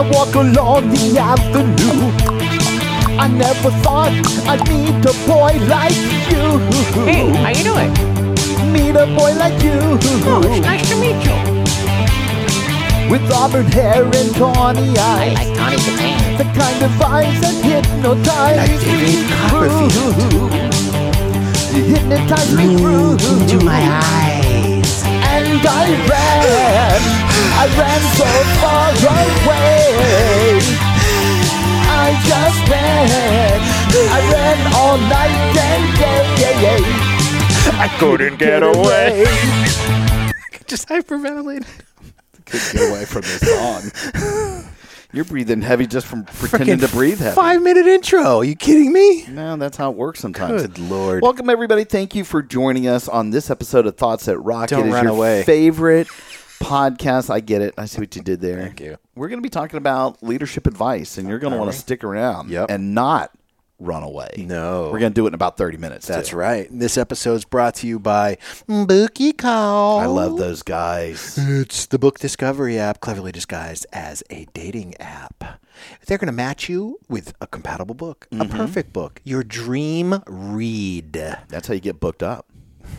I walk along the avenue. I never thought I'd meet a boy like you. Hey, how you doing? Meet a boy like you. Oh, it's nice to meet you. With auburn hair and tawny eyes. I eyes. like Tawny Kitaen. The kind of eyes that hypnotize Like David Copperfield. You hypnotize me through Into my eyes. And I ran, I ran so far away. I just ran, I ran all night and day. I couldn't get away. just hyperventilated. Couldn't get away from this song. You're breathing heavy just from pretending to breathe heavy. Five minute intro. Are you kidding me? No, that's how it works sometimes. Good lord. Welcome everybody. Thank you for joining us on this episode of Thoughts That Rock. Don't it is run your away. favorite podcast. I get it. I see what you did there. Thank you. We're going to be talking about leadership advice, and you're going to want to stick around Yep. and not run away. No. We're going to do it in about 30 minutes. That's too. right. This episode's brought to you by Bookie Call. I love those guys. It's the book discovery app, cleverly disguised as a dating app. They're going to match you with a compatible book, a mm-hmm. perfect book, your dream read. That's how you get booked up.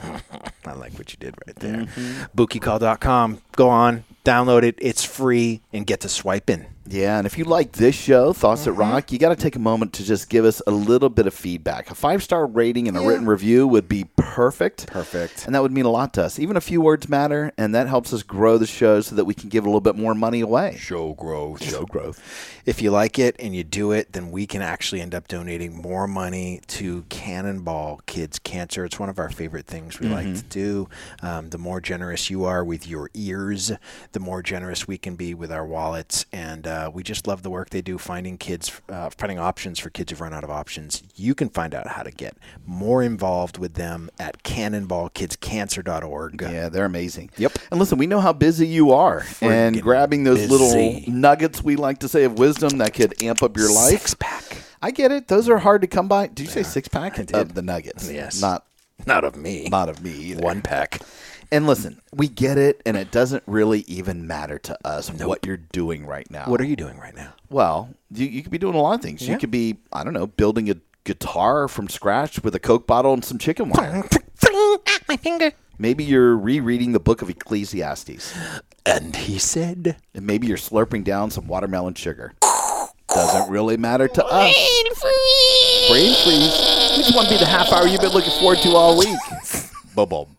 I like what you did right there. Mm-hmm. Bookiecall.com. Go on, download it. It's free and get to swiping. Yeah, and if you like this show, Thoughts Mm-hmm. That Rock, you got to take a moment to just give us a little bit of feedback. A five star rating and a written review would be perfect. Perfect. And that would mean a lot to us. Even a few words matter, and that helps us grow the show so that we can give a little bit more money away. Show growth. Show growth. If you like it and you do it, then we can actually end up donating more money to Cannonball Kids Cancer. It's one of our favorite things we like to do. Um, the more generous you are with your ears, the more generous we can be with our wallets. And uh, we just love the work they do finding kids, uh, finding options for kids who've run out of options. You can find out how to get more involved with them at cannonballkidscancer.org. Yeah, they're amazing. Yep. And listen, we know how busy you are, and grabbing those busy. little nuggets we like to say of wisdom that could amp up your life. Six pack. I get it; those are hard to come by. Did you say six pack? I did. Of the nuggets. Yes. Not Not of me. not of me either. One pack. And listen, we get it, and it doesn't really even matter to us what you're doing right now. What are you doing right now? Well, you, you could be doing a lot of things. You could be, I don't know, building a guitar from scratch with a Coke bottle and some chicken wire. My finger. Maybe you're rereading the book of Ecclesiastes. And he said, And maybe you're slurping down some watermelon sugar. Doesn't really matter to us. Brain freeze. We just want to be the half hour you've been looking forward to all week. Boom, boom.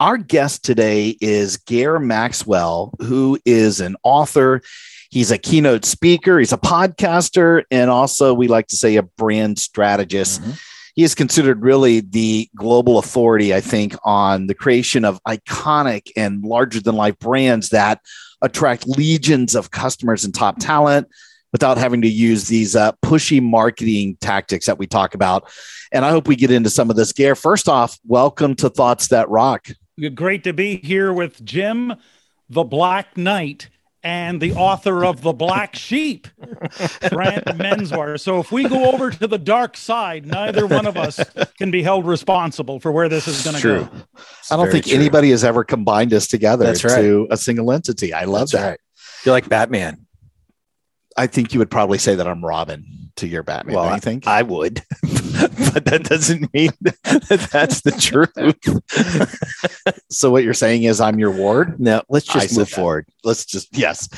Our guest today is Gare Maxwell, who is an author. He's a keynote speaker, he's a podcaster, and also we like to say a brand strategist. He is considered really the global authority, I think, on the creation of iconic and larger than life brands that attract legions of customers and top talent without having to use these uh, pushy marketing tactics that we talk about. And I hope we get into some of this. Gare, first off, welcome to Thoughts That Rock. Great to be here with Jim, the Black Knight, and the author of The Black Sheep, Brant Menswar. So if we go over to the dark side, neither one of us can be held responsible for where this is going to True. go. I don't think true. anybody has ever combined us together That's right. to a single entity. I love That's that. right. You're like Batman. I think you would probably say that I'm Robin to your Batman. Well, don't you think? I would, but that doesn't mean that that's the truth. so what you're saying is I'm your ward? no, let's just move that. forward. Let's just yes.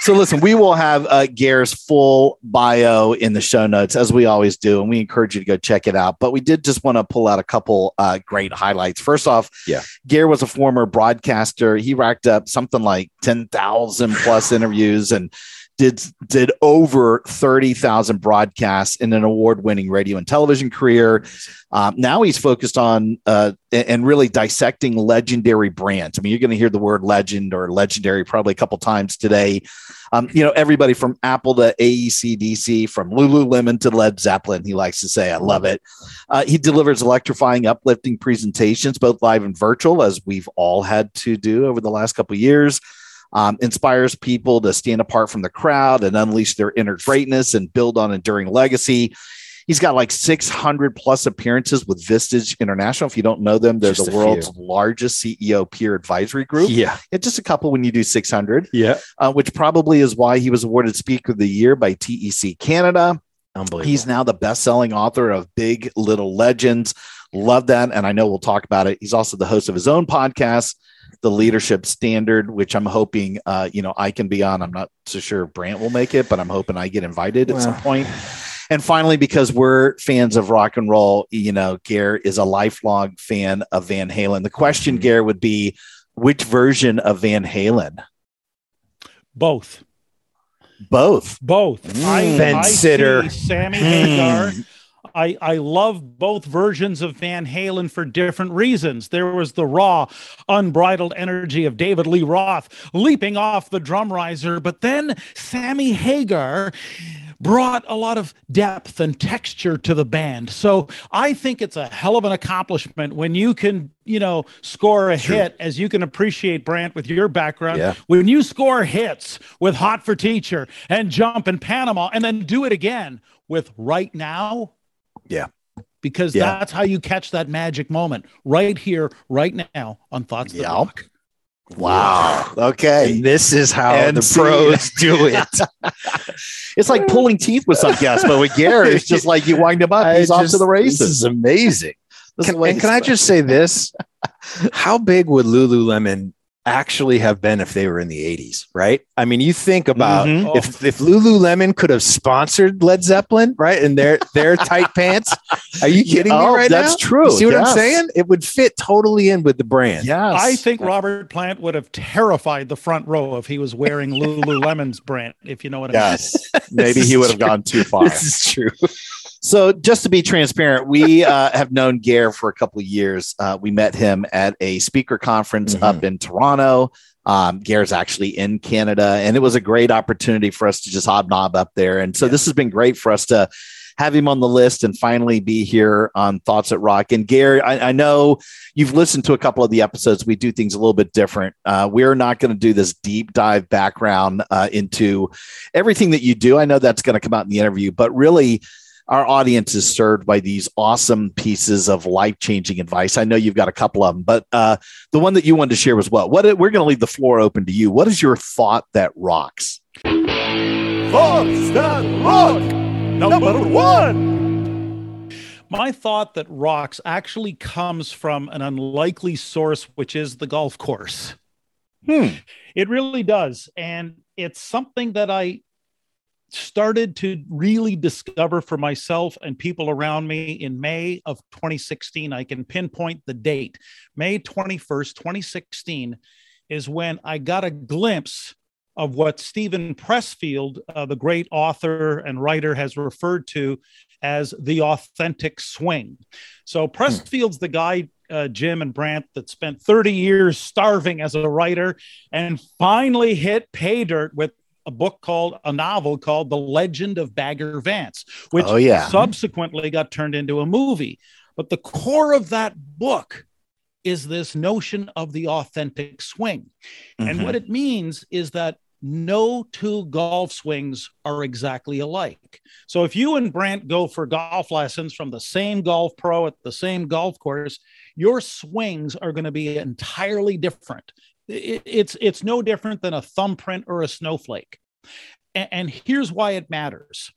So listen, we will have uh, Gare's full bio in the show notes as we always do, and we encourage you to go check it out. But we did just want to pull out a couple uh, great highlights. First off, Yeah. Gare was a former broadcaster. He racked up something like ten thousand plus interviews and did did over 30,000 broadcasts in an award-winning radio and television career. Um, now he's focused on uh, and really dissecting legendary brands. I mean, you're going to hear the word legend or legendary probably a couple times today. Um, you know, everybody from Apple to AC/DC, from Lululemon to Led Zeppelin. He likes to say, "I love it." Uh, he delivers electrifying, uplifting presentations, both live and virtual, as we've all had to do over the last couple years um, inspires people to stand apart from the crowd and unleash their inner greatness and build on enduring legacy. He's got like 600 plus appearances with Vistage International. If you don't know them, they're Just the world's few. largest CEO peer advisory group. Yeah. Yeah, just a couple when you do 600, Yeah. uh, which probably is why he was awarded Speaker of the Year by TEC Canada. Unbelievable. He's now the best-selling author of Big Little Legends. Love that, and I know we'll talk about it. He's also the host of his own podcast, The Leadership Standard, which I'm hoping, uh, you know, I can be on. I'm not so sure Brant will make it, but I'm hoping I get invited at some point. And finally, because we're fans of rock and roll, you know, Gare is a lifelong fan of Van Halen. The question, Mhm. Gare, would be which version of Van Halen? Both. Both. Both. Mm. I, Fence I sitter. see Sammy Hmm. Hagar. I, I love both versions of Van Halen for different reasons. There was the raw, unbridled energy of David Lee Roth leaping off the drum riser, but then Sammy Hagar brought a lot of depth and texture to the band. So I think it's a hell of an accomplishment when you can, you know, score a hit as you can appreciate Brant with your background. Yeah. When you score hits with Hot for Teacher and Jump in Panama and then do it again with Right Now. Yeah. Because Yeah. that's how you catch that magic moment right here, right now on Thoughts That Yep. Rock. Wow. Okay. And this is how And the see- pros do it. It's like pulling teeth with some guests, but with Gary, it's just like you wind him up, I he's off to the races. This is amazing. This Can, what and can I just say this? How big would Lululemon actually have been if they were in the 80s, right? I mean, you think about Mhm. if if Lululemon could have sponsored Led Zeppelin, right? And their their tight pants. Are you kidding Oh, me right that's now? true. You see what Yes. I'm saying? It would fit totally in with the brand. Yes. I think Robert Plant would have terrified the front row if he was wearing Lululemon's brand, if you know what I mean. Yes. Maybe he would have gone too far. This is true. So, just to be transparent, we uh, have known Gare for a couple of years. Uh, we met him at a speaker conference Mhm. up in Toronto. Um, Gare's actually in Canada, and it was a great opportunity for us to just hobnob up there. And so, this has been great for us to have him on the list and finally be here on Thoughts That Rock. And Gare, I, I know you've listened to a couple of the episodes. We do things a little bit different. Uh, we're not going to do this deep dive background uh, into everything that you do. I know that's going to come out in the interview, but really, our audience is served by these awesome pieces of life changing advice. I know you've got a couple of them, but uh, the one that you wanted to share was what? What we're going to leave the floor open to you. What is your thought that rocks? Thoughts that rock. Number one. My thought that rocks actually comes from an unlikely source, which is the golf course. Hmm. It really does. And it's something that I started to really discover for myself and people around me in May of 2016. I can pinpoint the date. May 21st, 2016 is when I got a glimpse of what Steven Pressfield, uh, the great author and writer, has referred to as the authentic swing. So Pressfield's the guy, uh, Jim and Brant, that spent 30 years starving as a writer and finally hit pay dirt with a book called a novel called The Legend of Bagger Vance, which Oh, yeah. subsequently got turned into a movie. But the core of that book is this notion of the authentic swing. And Mhm. what it means is that no two golf swings are exactly alike. So if you and Brant go for golf lessons from the same golf pro at the same golf course, your swings are going to be entirely different. It- It's it's no different than a thumbprint or a snowflake. A- And here's why it matters.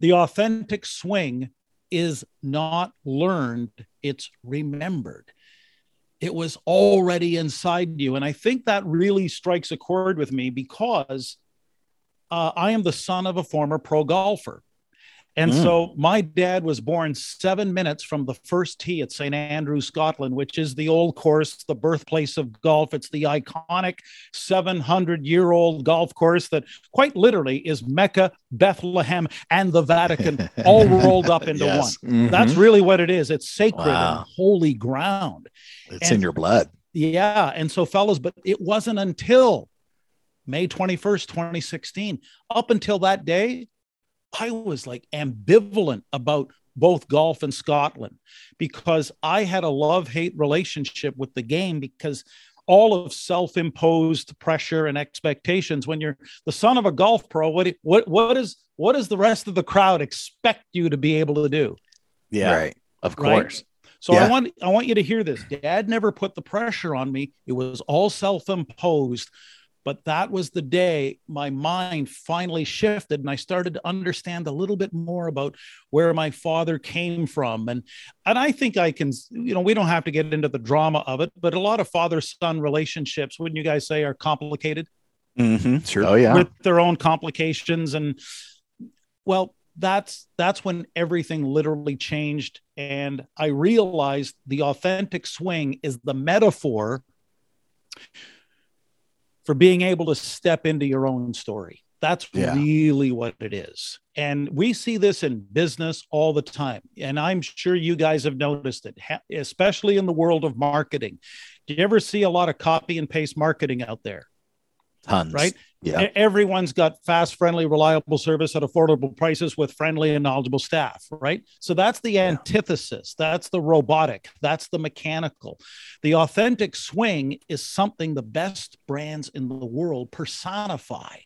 The authentic swing is not learned, it's remembered it was already inside you. And I think that really strikes a chord with me because uh, I am the son of a former pro golfer. And Mm. so my dad was born seven minutes from the first tee at St. Andrews, Scotland, which is the old course, the birthplace of golf. It's the iconic 700 year old golf course that quite literally is Mecca, Bethlehem, and the Vatican all rolled up into Yes. one. That's really what it is. It's sacred Wow. and holy ground. It's And- in your blood. Yeah. And so, fellas, but it wasn't until May 21st, 2016, up until that day, I was like ambivalent about both golf and Scotland because I had a love hate relationship with the game because all of self-imposed pressure and expectations when you're the son of a golf pro what what what is what does the rest of the crowd expect you to be able to do Yeah. Right. Of Right. course. so Yeah. I want I want you to hear this. Dad never put the pressure on me. It was all self-imposed. But that was the day my mind finally shifted and I started to understand a little bit more about where my father came from. And and I think I can, you know, we don't have to get into the drama of it, but a lot of father-son relationships, wouldn't you guys say, are complicated? Mm-hmm. Sure. Oh yeah. with their own complications and well that's that's when everything literally changed and i realized the authentic swing is the metaphor for being able to step into your own story that's Yeah. really what it is and we see this in business all the time and i'm sure you guys have noticed it especially in the world of marketing do you ever see a lot of copy and paste marketing out there Tons. right? Yeah. Everyone's got fast, friendly, reliable service at affordable prices with friendly and knowledgeable staff, right? So that's the antithesis. That's the robotic. That's the mechanical. The authentic swing is something the best brands in the world personify.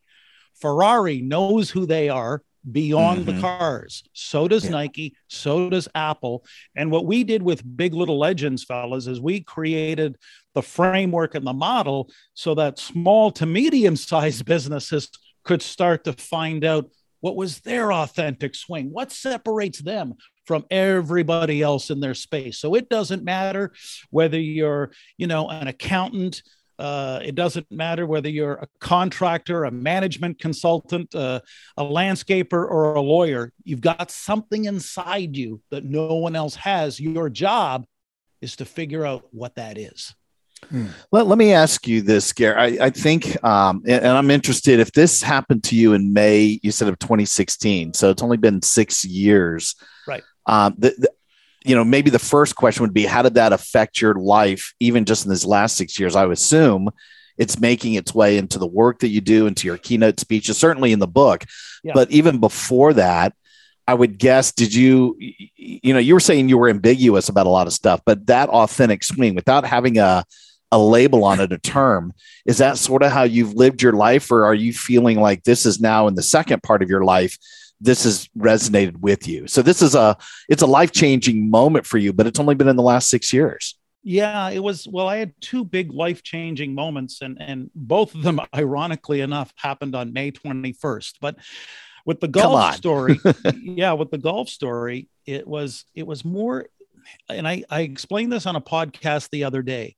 Ferrari knows who they are beyond the Mhm. cars. So does Yeah. Nike. So does Apple. And what we did with Big Little Legends, fellas, is we created the framework and the model so that small to medium sized businesses could start to find out what was their authentic swing, what separates them from everybody else in their space. So it doesn't matter whether you're, you know, an accountant, uh, it doesn't matter whether you're a contractor, a management consultant, uh, a landscaper, or a lawyer. You've got something inside you that no one else has. Your job is to figure out what that is. Let, let me ask you this, Gary. I, I think, um, and, and I'm interested if this happened to you in May, you said of 2016. So it's only been six years. Right. Um, the, the, you know, maybe the first question would be how did that affect your life, even just in these last six years? I would assume it's making its way into the work that you do, into your keynote speeches, certainly in the book. Yeah. But even before that, I would guess, did you, you know, you were saying you were ambiguous about a lot of stuff, but that authentic swing without having a, a label on it, a term, is that sort of how you've lived your life? Or are you feeling like this is now in the second part of your life? This has resonated with you. So this is a, it's a life changing moment for you, but it's only been in the last six years. Yeah, it was. Well, I had two big life changing moments, and and both of them, ironically enough, happened on May twenty first. But with the golf story, yeah, with the golf story, it was it was more, and I I explained this on a podcast the other day.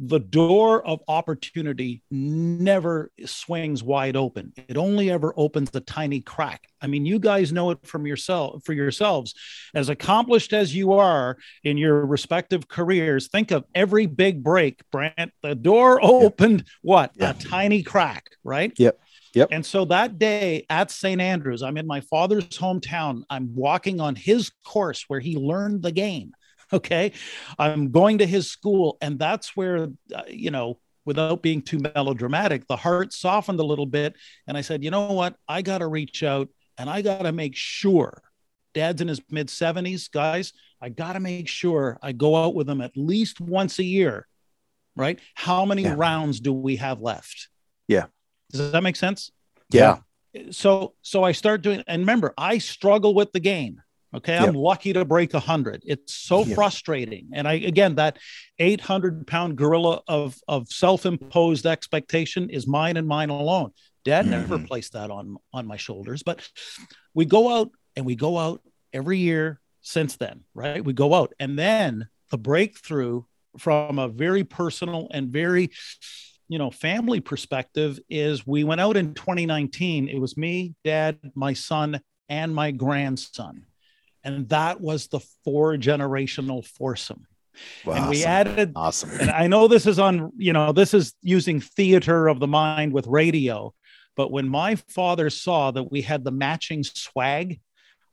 The door of opportunity never swings wide open. It only ever opens a tiny crack. I mean, you guys know it from yourself for yourselves. As accomplished as you are, in your respective careers, think of every big break, Brant. The door opened what? Yeah. A tiny crack, right? Yep. Yep. And so that day at St. Andrews, I'm in my father's hometown. I'm walking on his course where he learned the game. Okay. I'm going to his school. And that's where, uh, you know, without being too melodramatic, the heart softened a little bit. And I said, you know what? I got to reach out and I got to make sure dad's in his mid 70s, guys. I got to make sure I go out with him at least once a year, right? How many Yeah. rounds do we have left? Yeah. Does that make sense? Yeah. So, so I start doing, and remember, I struggle with the game. Okay. I'm lucky to break a hundred. It's so Yeah. frustrating. And I, again, that 800 pound gorilla of, of self-imposed expectation is mine and mine alone. Dad never Mhm. placed that on, on my shoulders, but we go out and we go out every year since then, right? We go out and then the breakthrough from a very personal and very, you know, family perspective is we went out in 2019. It was me, dad, my son, and my grandson. And that was the four generational foursome. And we Awesome. added Awesome. and I know this is on, you know, this is using theater of the mind with radio. But when my father saw that we had the matching swag,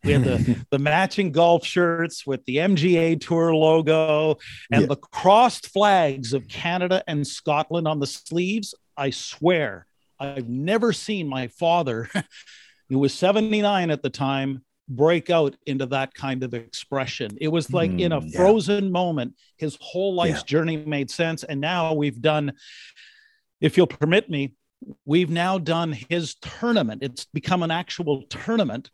we had the, the matching golf shirts with the MGA Tour logo and Yeah. the crossed flags of Canada and Scotland on the sleeves. I swear, I've never seen my father, who was 79 at the time, break out into that kind of expression. It was like in a Mm, yeah. frozen moment, his whole life's Yeah. journey made sense. And now we've done, if you'll permit me, we've now done his tournament. It's become an actual tournament.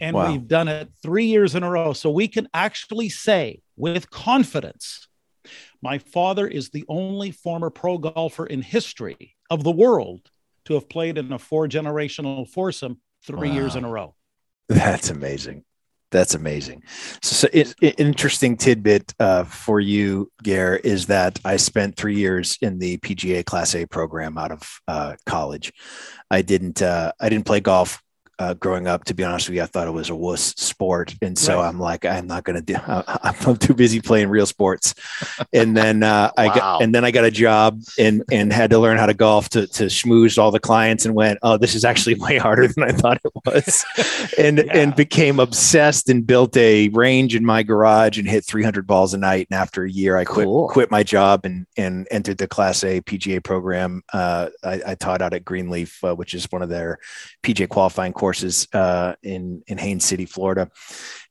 And Wow. we've done it three years in a row. So we can actually say with confidence my father is the only former pro golfer in history of the world to have played in a four generational foursome three years in a row. That's amazing. That's amazing. So, it, it- interesting tidbit uh, for you, Gare, is that I spent three years in the PGA Class A program out of uh, college. I didn't. Uh, I didn't play golf uh, growing up. To be honest with you, I thought it was a wuss sport, and so Right. I'm like, I'm not going to do. I, I'm too busy playing real sports. And then uh, I got, and then I got a job and and had to learn how to golf to to schmooze all the clients, and went, oh, this is actually way harder than I thought it was and Yeah. and became obsessed and built a range in my garage and hit 300 balls a night. And after a year, I quit Cool. quit my job and and entered the Class A PGA program. Uh, I, I taught out at Grenelefe, uh, which is one of their PGA qualifying courses uh, in in Haines City, Florida.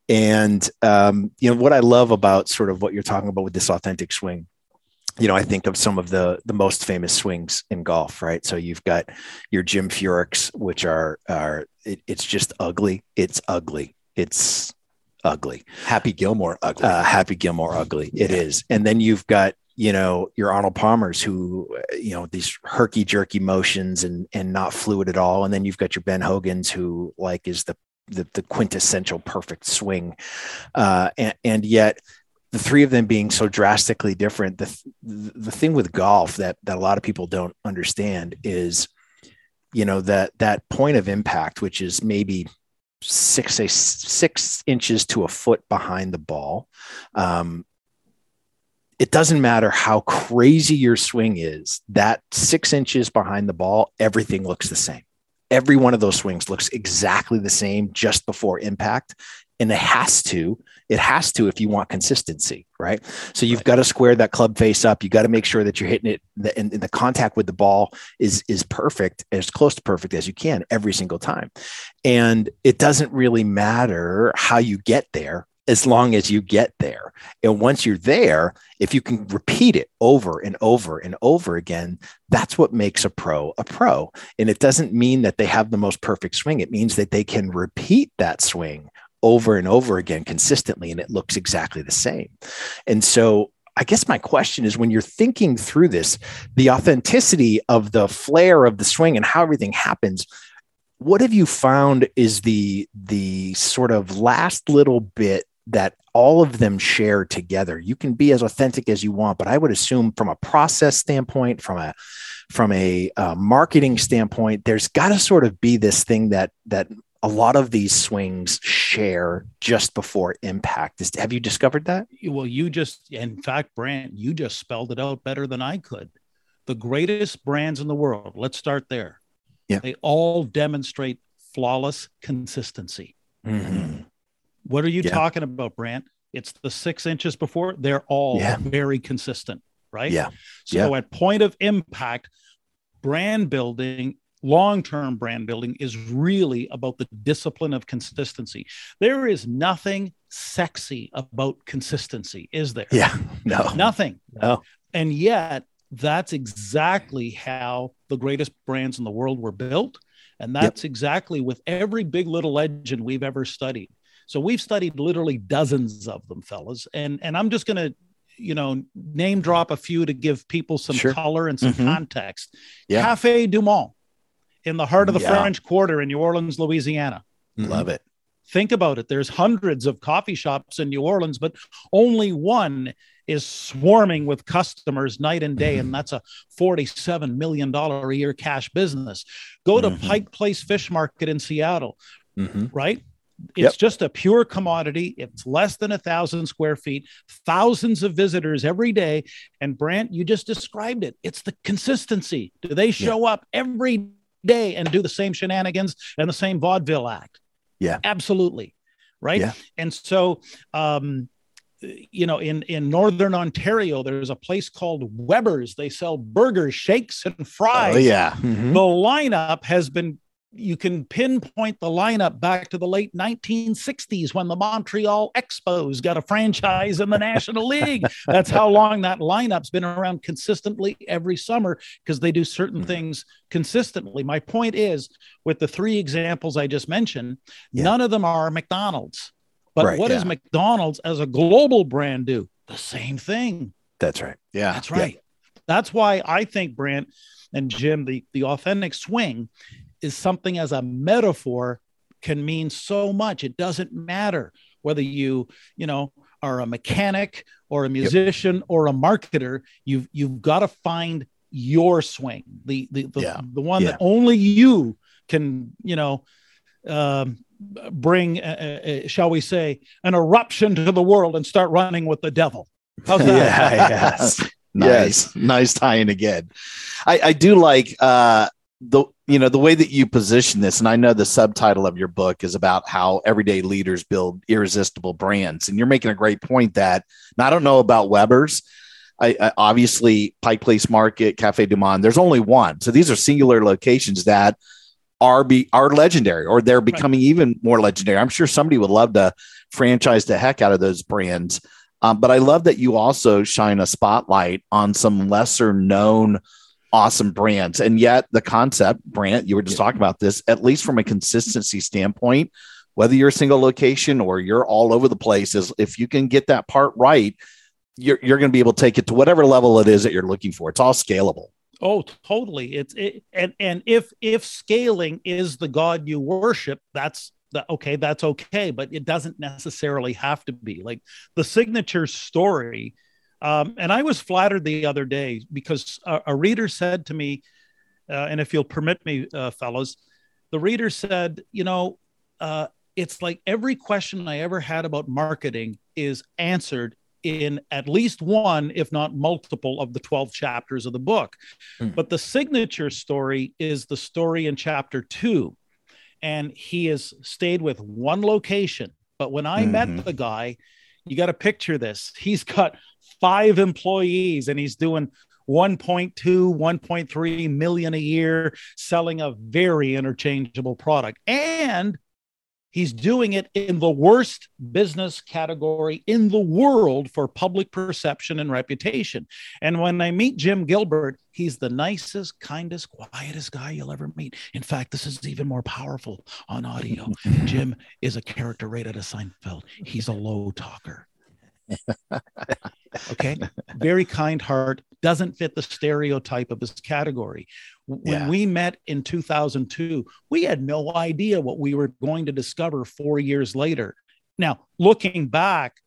And um, you know what I love about sort of what you're talking about with this authentic swing you know, I think of some of the the most famous swings in golf, right? So you've got your Jim Furyk's, which are are it, it's just ugly. It's ugly. It's ugly. Happy Gilmore ugly. Uh, Happy Gilmore ugly. It is. And then you've got you know your Arnold Palmer's who uh, you know these herky jerky motions and and not fluid at all. And then you've got your Ben Hogan's who like is the the, the quintessential perfect swing, uh, and, and yet the three of them being so drastically different the the thing with golf that that a lot of people don't understand is you know that that point of impact which is maybe six say six inches to a foot behind the ball um, it doesn't matter how crazy your swing is that six inches behind the ball everything looks the same. Every one of those swings looks exactly the same just before impact. And it has to it has to if you want consistency right? So you've got to square that club face up. You got to make sure that you're hitting it and, and the contact with the ball is is perfect as close to perfect as you can every single time. And it doesn't really matter how you get there as long as you get there. And once you're there, if you can repeat it over and over and over again, that's what makes a pro a pro. And it doesn't mean that they have the most perfect swing, it means that they can repeat that swing over and over again consistently, and it looks exactly the same. And so, I guess my question is when you're thinking through this, the authenticity of the flair of the swing and how everything happens, what have you found is the the sort of last little bit that all of them share together you can be as authentic as you want but i would assume from a process standpoint from a from a uh, marketing standpoint there's got to sort of be this thing that that a lot of these swings share just before impact is, have you discovered that Well, you just, in fact, Brant, you just spelled it out better than I could. The greatest brands in the world, let's start there. Yeah. They all demonstrate flawless consistency. What are you Yeah. talking about, Brant? It's the six inches before. They're all Yeah. very consistent, right? Yeah. So at point of impact, brand building, long-term brand building is really about the discipline of consistency. There is nothing sexy about consistency, is there? yeah no Nothing. No. And yet, that's exactly how the greatest brands in the world were built. And that's exactly with every big little legend we've ever studied. So we've studied literally dozens of them, fellas. And and I'm just gonna, you know, name drop a few to give people some Sure. color and some Mhm. context. Yeah. Cafe Du Monde in the heart of the Yeah. French Quarter in New Orleans, Louisiana. Love it. Think about it. There's hundreds of coffee shops in New Orleans, but only one is swarming with customers night and day. And that's a $47 million a year cash business. Go to Mhm. Pike Place Fish Market in Seattle, Mhm. right? It's Yep. just a pure commodity. It's less than a thousand square feet, thousands of visitors every day. And Brant, you just described it. It's the consistency. Do they show up every day and do the same shenanigans and the same vaudeville act? Yeah. Absolutely. Right. Yeah. And so, um, you know, in in northern Ontario, there's a place called Weber's. They sell burgers, shakes, and fries Oh yeah. Mhm. the lineup has been you can pinpoint the lineup back to the late 1960s when the Montreal Expos got a franchise in the National League. That's how long that lineup's been around consistently every summer because they do certain Mhm. things consistently. My point is with the three examples I just mentioned, Yeah. none of them are McDonald's. But Right, what does. McDonald's as a global brand do? The same thing. That's right. Yeah. That's Yeah. right. That's why I think Brant and Jim, the the authentic swing, is something as a metaphor can mean so much. It doesn't matter whether you you know are a mechanic or a musician or a marketer. You've you've got to find your swing, the the the, Yeah. the one Yeah. that only you can you know. Um, bring, uh, uh, shall we say, an eruption to the world and start running with the devil. How's that? Yeah, yes. nice nice tying again i i do like uh the you know the way that you position this and i know the subtitle of your book is about how everyday leaders build irresistible brands and you're making a great point that and i don't know about weber's I, I obviously pike place market cafe du monde there's only one. So these are singular locations that are be are legendary or they're becoming even more legendary. I'm sure somebody would love to franchise the heck out of those brands. Um, but I love that you also shine a spotlight on some lesser known awesome brands. And yet, the concept, Brant, you were just talking about this, at least from a consistency standpoint, whether you're a single location or you're all over the place, is if you can get that part right, you're, you're going to be able to take it to whatever level it is that you're looking for. It's all scalable. Oh, totally. It's it, and and if if scaling is the god you worship, that's the okay, that's okay, but it doesn't necessarily have to be. Like the signature story um, and I was flattered the other day because a, a reader said to me, uh, and if you'll permit me, uh, fellows, the reader said, you know, uh, it's like every question I ever had about marketing is answered in at least one, if not multiple, of the 12 chapters of the book. Hmm. But the signature story is the story in chapter two. And he has stayed with one location. But when I Mhm. met the guy, you got to picture this. He's got five employees and he's doing 1.2 1.3 million a year selling a very interchangeable product and he's doing it in the worst business category in the world for public perception and reputation. And when i meet jim gilbert he's the nicest kindest quietest guy you'll ever meet. In fact this is even more powerful on audio. Jim is a character right out of seinfeld. He's a low talker. Okay? Very kind heart doesn't fit the stereotype of his category when Yeah. we met in 2002 we had no idea what we were going to discover four years later. Now looking back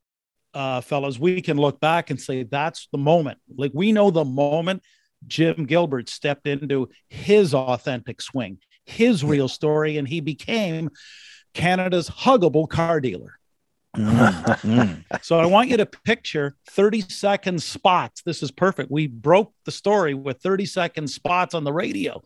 uh fellas we can look back and say that's the moment. Like we know the moment jim gilbert stepped into his authentic swing his real story and he became canada's huggable car dealer Mm. so I want you to picture 30 second spots. This is perfect. We broke the story with 30 second spots on the radio.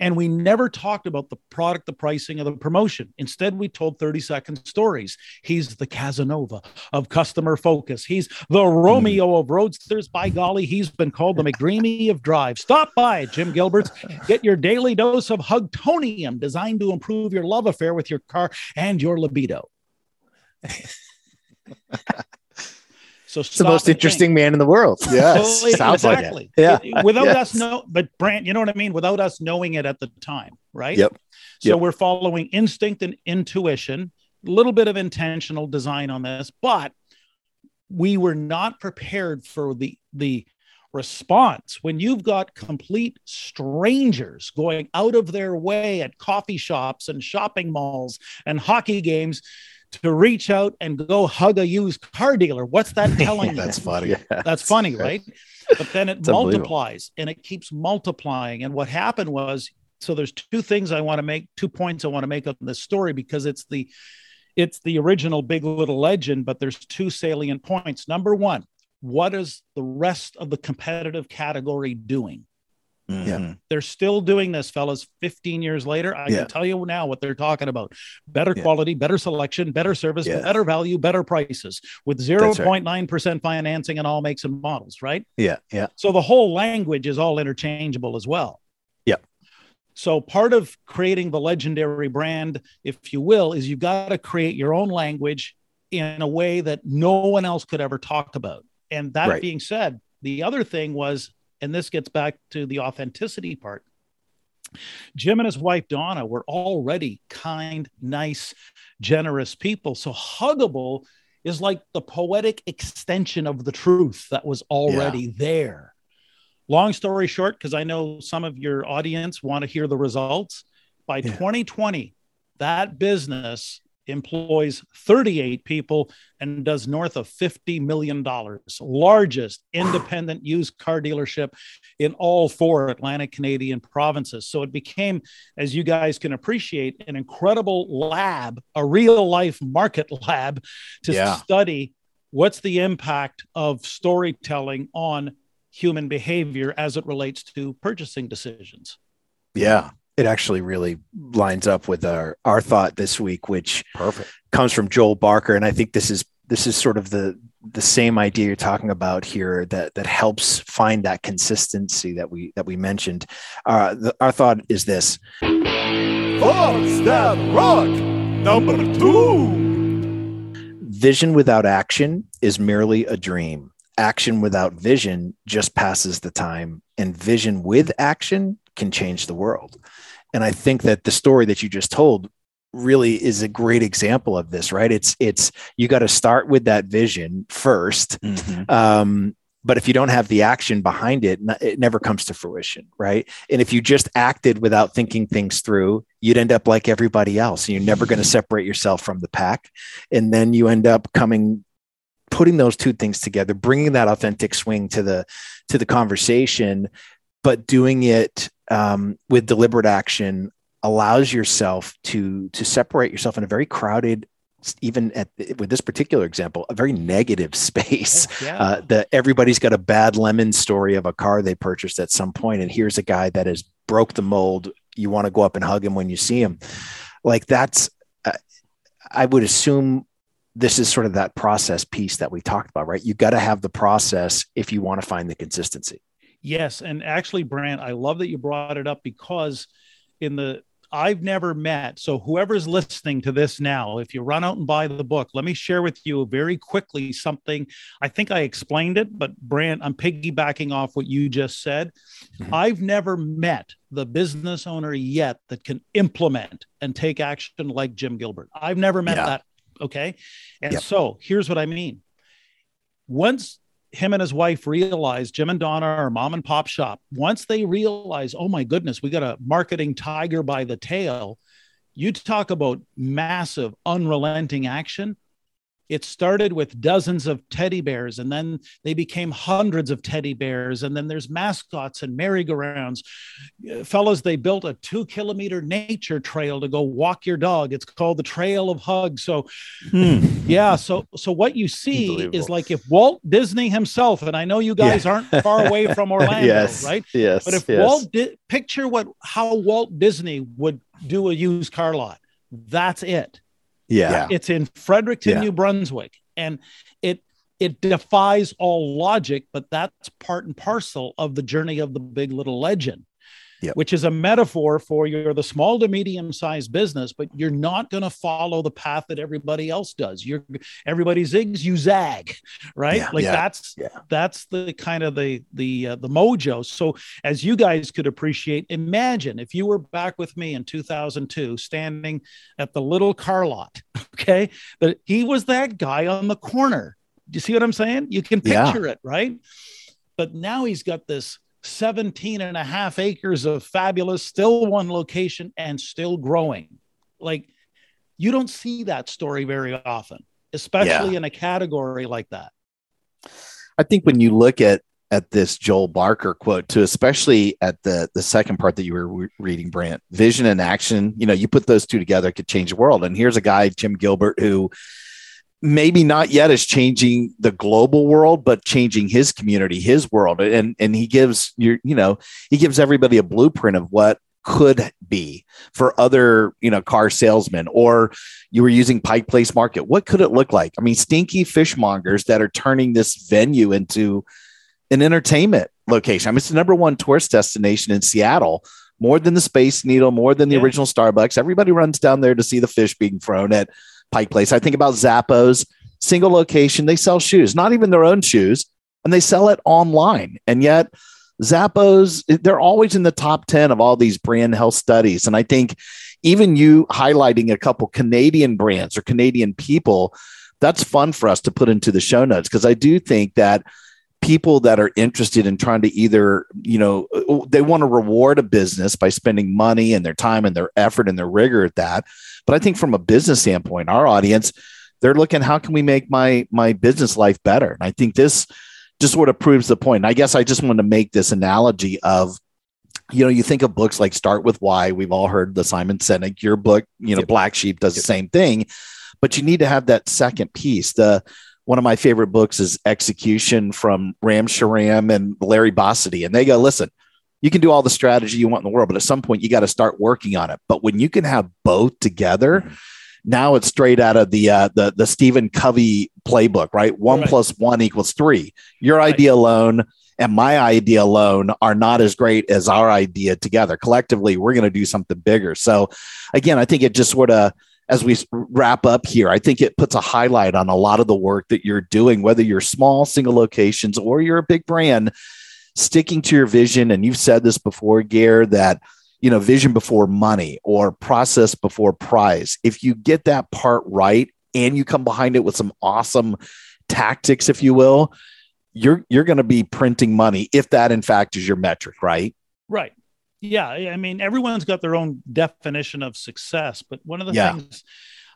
And we never talked about the product, the pricing, or the promotion. Instead, we told 30 second stories. He's the Casanova of customer focus. He's the Romeo of roadsters. By golly, he's been called the McDreamy of drive. Stop by Jim Gilbert's. Get your daily dose of Hugtonium, designed to improve your love affair with your car and your libido. So It's the most interesting man in the world. Yes. Totally, Sounds like it. Yeah. Without Yes. us know, but Brant, you know what I mean? Without us knowing it at the time, right? Yep. So Yep. we're following instinct and intuition, a little bit of intentional design on this, but we were not prepared for the the response when you've got complete strangers going out of their way at coffee shops and shopping malls and hockey games to reach out and go hug a used car dealer. What's that telling you? That's funny. That's funny, right? But then it multiplies and it keeps multiplying. And what happened was so there's two things I want to make, two points I want to make on this story because it's the it's the original Big Little Legend, but there's two salient points. Number one, what is the rest of the competitive category doing? Mhm. They're still doing this, fellas. 15 years later, I Yeah. can tell you now what they're talking about better Yeah. quality, better selection, better service, Yeah. better value, better prices with 0.9% financing and all makes and models, right? Yeah, yeah, So the whole language is all interchangeable as well. Yeah. So part of creating the legendary brand, if you will, is you've got to create your own language in a way that no one else could ever talk about. And that Right. being said, the other thing was, and this gets back to the authenticity part. Jim and his wife Donna were already kind, nice, generous people. So huggable is like the poetic extension of the truth that was already there. Long story short, because I know some of your audience want to hear the results. By Yeah. 2020, that business employs 38 people and does north of 50 million dollars largest independent used car dealership in all four atlantic canadian provinces so it became as you guys can appreciate an incredible lab a real life market lab to Yeah. study what's the impact of storytelling on human behavior as it relates to purchasing decisions Yeah. It actually really lines up with our our thought this week, which Perfect. comes from Joel Barker, and I think this is this is sort of the the same idea you're talking about here that that helps find that consistency that we that we mentioned. Uh, the, our thought is this: Thoughts that rock. Number two. vision without action is merely a dream. Action without vision just passes the time, and vision with action can change the world. And I think that the story that you just told really is a great example of this, right? It's it's you got to start with that vision 1st Mhm. um, but if you don't have the action behind it, it never comes to fruition, right? And if you just acted without thinking things through, you'd end up like everybody else. And you're never going to separate yourself from the pack. And then you end up coming, putting those two things together, bringing that authentic swing to the to the conversation, but doing it um, with deliberate action allows yourself to to separate yourself in a very crowded even at with this particular example a very negative space. Yeah. Uh, that everybody's got a bad lemon story of a car they purchased at some point and here's a guy that has broke the mold. You want to go up and hug him when you see him. Like that's uh, i would assume this is sort of that process piece that we talked about right? You got to have the process if you want to find the consistency Yes, and actually, Brant, I love that you brought it up because in the I've never met. So whoever's listening to this now, if you run out and buy the book, let me share with you very quickly something. I think I explained it, but Brant, I'm piggybacking off what you just said. Mm-hmm. I've never met the business owner yet that can implement and take action like Jim Gilbert. I've never met Yeah. that. Okay. And Yep. so here's what I mean. Once him and his wife realized Jim and Donna are mom and pop shop. Once they realize, oh my goodness, we got a marketing tiger by the tail. You talk about massive, unrelenting action. It started with dozens of teddy bears, and then they became hundreds of teddy bears. And then there's mascots and merry-go-rounds. Uh, Fellas, they built a two kilometer nature trail to go walk your dog. It's called the Trail of Hugs. So yeah so so what you see is like if walt disney himself and i know you guys aren't far away from orlando yes. right Yes. but if yes. walt di- picture what how walt disney would do a used car lot that's it yeah Yeah. it's in fredericton Yeah. new brunswick and it it defies all logic but that's part and parcel of the journey of the big little legend Yep. which is a metaphor for you're the small to medium sized business but you're not going to follow the path that everybody else does you're everybody zigs you zag right Yeah. like Yeah. that's Yeah. that's the kind of the the uh, the mojo so as you guys could appreciate imagine if you were back with me in 2002 standing at the little car lot okay but he was that guy on the corner do you see what i'm saying you can picture it right but now he's got this 17 and a half acres of fabulous still one location and still growing like you don't see that story very often especially in a category like that I think when you look at at this Joel Barker quote too, especially at the the second part that you were re- reading, Brant. Vision and action. You know, you put those two together, it could change the world. And here's a guy, Jim Gilbert, who maybe not yet is changing the global world, but changing his community, his world. And and he gives you, you know, he gives everybody a blueprint of what could be for other, you know, car salesmen or you were using Pike Place Market. What could it look like? I mean, stinky fishmongers that are turning this venue into an entertainment location. I mean, it's the number one tourist destination in Seattle, more than the Space Needle, more than the Yeah. original Starbucks. Everybody runs down there to see the fish being thrown at Pike Place. I think about Zappos, single location. They sell shoes, not even their own shoes, and they sell it online. And yet, Zappos, they're always in the top 10 of all these brand health studies. And I think even you highlighting a couple Canadian brands or Canadian people, that's fun for us to put into the show notes because I do think that people that are interested in trying to either, you know, uh, they want to reward a business by spending money and their time and their effort and their rigor at that. But I think from a business standpoint, our audience, they're looking, how can we make my my business life better? And I think this just sort of proves the point. And I guess I just want to make this analogy of you know, you think of books like Start with Why. We've all heard the Simon Sinek. Your book, you know, Yep. Black Sheep does the same thing, but you need to have that second piece. The one of my favorite books is Execution from Ram Charan and Larry Bossidy, and they go, listen, you can do all the strategy you want in the world, but at some point you got to start working on it. But when you can have both together, now it's straight out of the uh, the the Stephen Covey playbook, right? One Right. plus one equals three. Your Right. idea alone and my idea alone are not as great as our idea together. Collectively, we're going to do something bigger. So, again, I think it just sort of, as we wrap up here, I think it puts a highlight on a lot of the work that you're doing, whether you're small single locations or you're a big brand, sticking to your vision. And you've said this before, Gair, that you know, vision before money or process before prize. If you get that part right and you come behind it with some awesome tactics, if you will, you're you're going to be printing money if that in fact is your metric, right? Right. Yeah. I mean, everyone's got their own definition of success, but one of the Yeah. things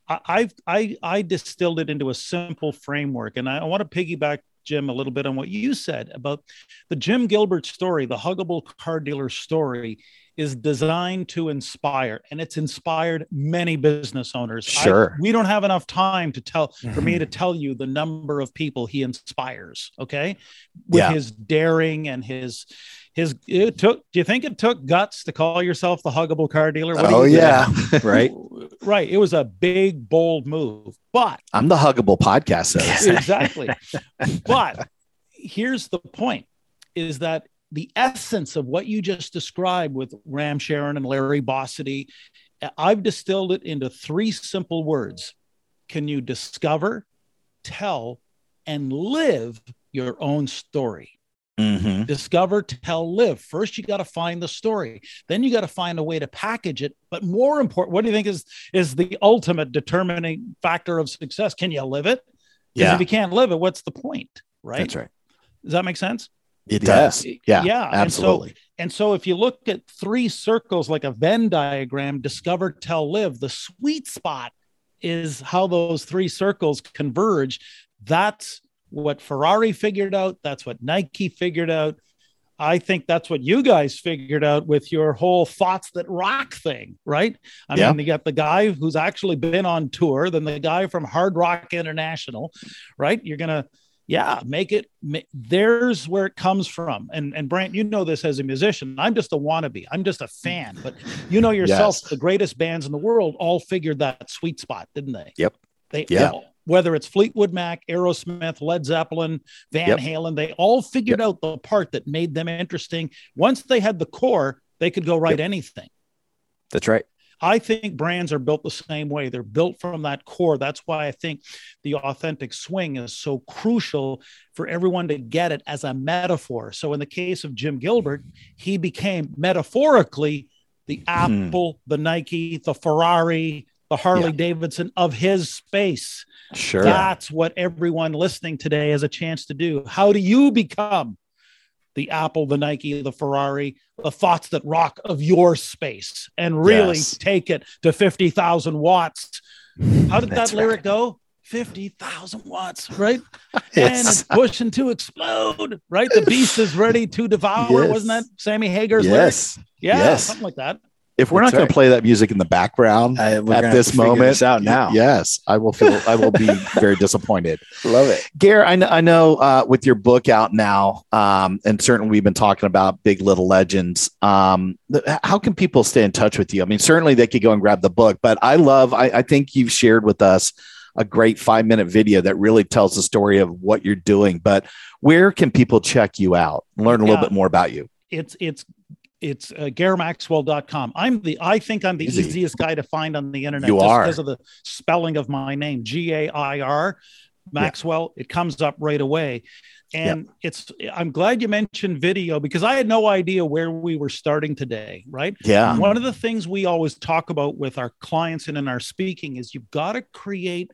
I, I've I I distilled it into a simple framework, and I, I want to piggyback Jim a little bit on what you said about the Jim Gilbert story, the huggable car dealer story is designed to inspire and it's inspired many business owners. I- Sure. we don't have enough time to tell for me to tell you the number of people he inspires, okay? With Yeah. his daring and his his it took do you think it took guts to call yourself the huggable car dealer? What do Oh you- yeah, right. Right. It was a big, bold move. But I'm the huggable podcast host. exactly. but here's the point is that the essence of what you just described with Ram Charan and Larry Bossidy, I've distilled it into three simple words. Can you discover, tell, and live your own story? Mhm. discover tell live first you got to find the story then you got to find a way to package it but more important what do you think is is the ultimate determining factor of success can you live it? Yeah, if you can't live it what's the point right that's right. does that make sense It does. Yeah, yeah and so- absolutely. and so if you look at three circles like a Venn diagram, discover, tell, live, the sweet spot is how those three circles converge. That's what Ferrari figured out. That's what Nike figured out. I think that's what you guys figured out with your whole thoughts that rock thing, right? I Yeah. mean, you got the guy who's actually been on tour, then the guy from Hard Rock International, right? You're gonna, yeah, make it. Ma- there's where it comes from. And and Brant, you know this as a musician. I'm just a wannabe. I'm just a fan, but you know yourself. Yes. The greatest bands in the world all figured that sweet spot, didn't they? Yep. They Yeah. all- whether it's Fleetwood Mac, Aerosmith, Led Zeppelin, Van Yep. Halen, they all figured out the part that made them interesting. Once they had the core, they could go write anything. That's right. I think brands are built the same way. They're built from that core. That's why I think the authentic swing is so crucial for everyone to get it as a metaphor. So, in the case of Jim Gilbert, he became metaphorically the hmm. Apple, the Nike, the Ferrari, the Harley Yeah. Davidson of his space. Sure. That's what everyone listening today has a chance to do. How do you become the Apple, the Nike, the Ferrari, the thoughts that rock of your space and really Yes. take it to 50,000 watts? How did that lyric go? 50,000 watts, right? Yes. And it's pushing to explode, right? The beast is ready to devour. Yes. Wasn't that Sammy Hagar's lyric? yes. Yeah, Yes. something like that. If we're That's not going right. to play that music in the background I, at this have to figure moment, this out now. yes, I will feel. I will be very disappointed. love it. Gair, I know, I know uh, with your book out now, um, and certainly we've been talking about Big Little Legends. Um, how can people stay in touch with you? I mean, certainly they could go and grab the book, but I love, I, I think you've shared with us a great five minute video that really tells the story of what you're doing. But where can people check you out, learn a little Yeah. bit more about you? It's it's it's uh, gairmaxwell.com. I'm the I think I'm the Easy. easiest guy to find on the internet You just are. because of the spelling of my name, G A I R Maxwell. It comes up right away. And it's I'm glad you mentioned video because I had no idea where we were starting today, right? Yeah. One of the things we always talk about with our clients and in our speaking is you've got to create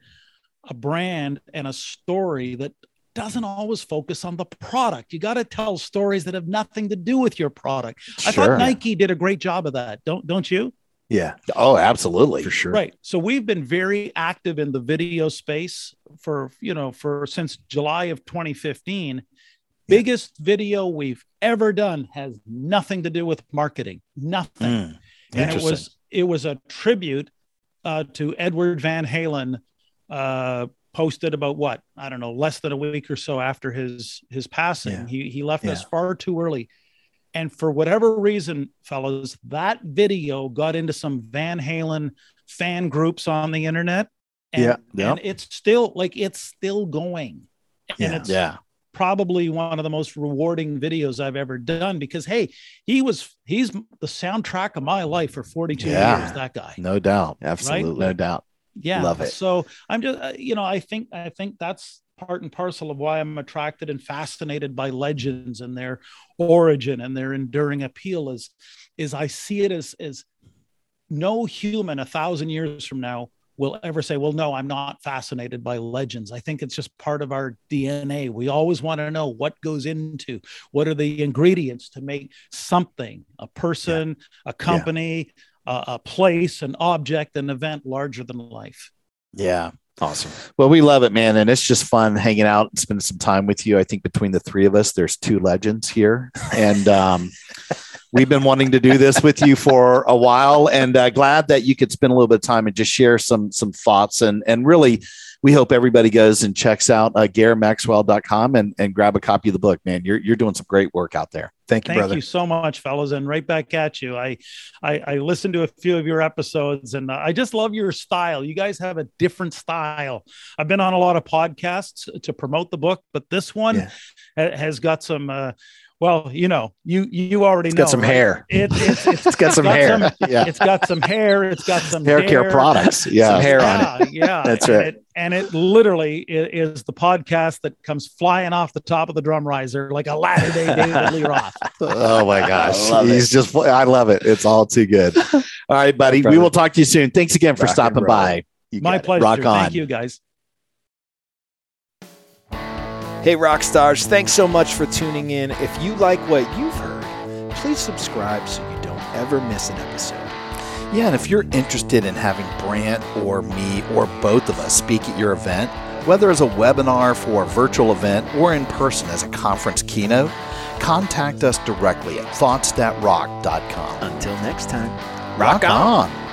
a brand and a story that doesn't always focus on the product. You got to tell stories that have nothing to do with your product. I thought Nike did a great job of that. Don't don't you? Yeah, Oh, absolutely. for sure. Right. So we've been very active in the video space for, you know, for since July of 2015. Biggest video we've ever done has nothing to do with marketing. Nothing. Mm, and it was it was a tribute uh, to Edward Van Halen. Uh, posted about what I don't know, less than a week or so after his his passing. Yeah. He he left us far too early, and for whatever reason, fellows, that video got into some Van Halen fan groups on the internet. And, Yeah. Yep. and it's still like it's still going, and Yeah. it's yeah. probably one of the most rewarding videos I've ever done because hey, he was he's the soundtrack of my life for 42 Yeah. years. That guy, No doubt. Absolutely. No doubt. Yeah. Love it. So I'm just uh, you know I think I think that's part and parcel of why I'm attracted and fascinated by legends and their origin and their enduring appeal is is I see it as as no human a thousand years from now will ever say, well, no, I'm not fascinated by legends. I think it's just part of our DNA. We always want to know what goes into what are the ingredients to make something, a person, a company, a, a place, an object, an event larger than life. Yeah. Awesome. Well, we love it, man. And it's just fun hanging out and spending some time with you. I think between the three of us, there's two legends here. And um, we've been wanting to do this with you for a while and uh, glad that you could spend a little bit of time and just share some some thoughts. And, and really, we hope everybody goes and checks out uh, GairMaxwell.com and, and grab a copy of the book, man. You're, you're doing some great work out there. Thank you, Thank brother. you so much, fellas, and right back at you. I, I, I listened to a few of your episodes, and uh, I just love your style. You guys have a different style. I've been on a lot of podcasts to promote the book, but this one Yeah. has got some. Uh, well, you know, you you already It's know. got some right? hair. It, it's, it's, It's got some got hair. some- Yeah. it's got some hair. It's got some Hair care products. Yeah. Some hair on yeah, yeah, That's and right. It, and it literally is the podcast that comes flying off the top of the drum riser like a latter day David Lee Roth. Oh my gosh. I love He's just, I love it. It's all too good. All right, buddy. brother. We will talk to you soon. Thanks again for Rockin' stopping by. You My pleasure. Rock on. Thank you, guys. Hey, rock stars, thanks so much for tuning in. If you like what you've heard, please subscribe so you don't ever miss an episode. Yeah, and if you're interested in having Brant or me or both of us speak at your event, whether as a webinar for a virtual event or in person as a conference keynote, contact us directly at thoughtsthatrock.com. Until next time, Rock on.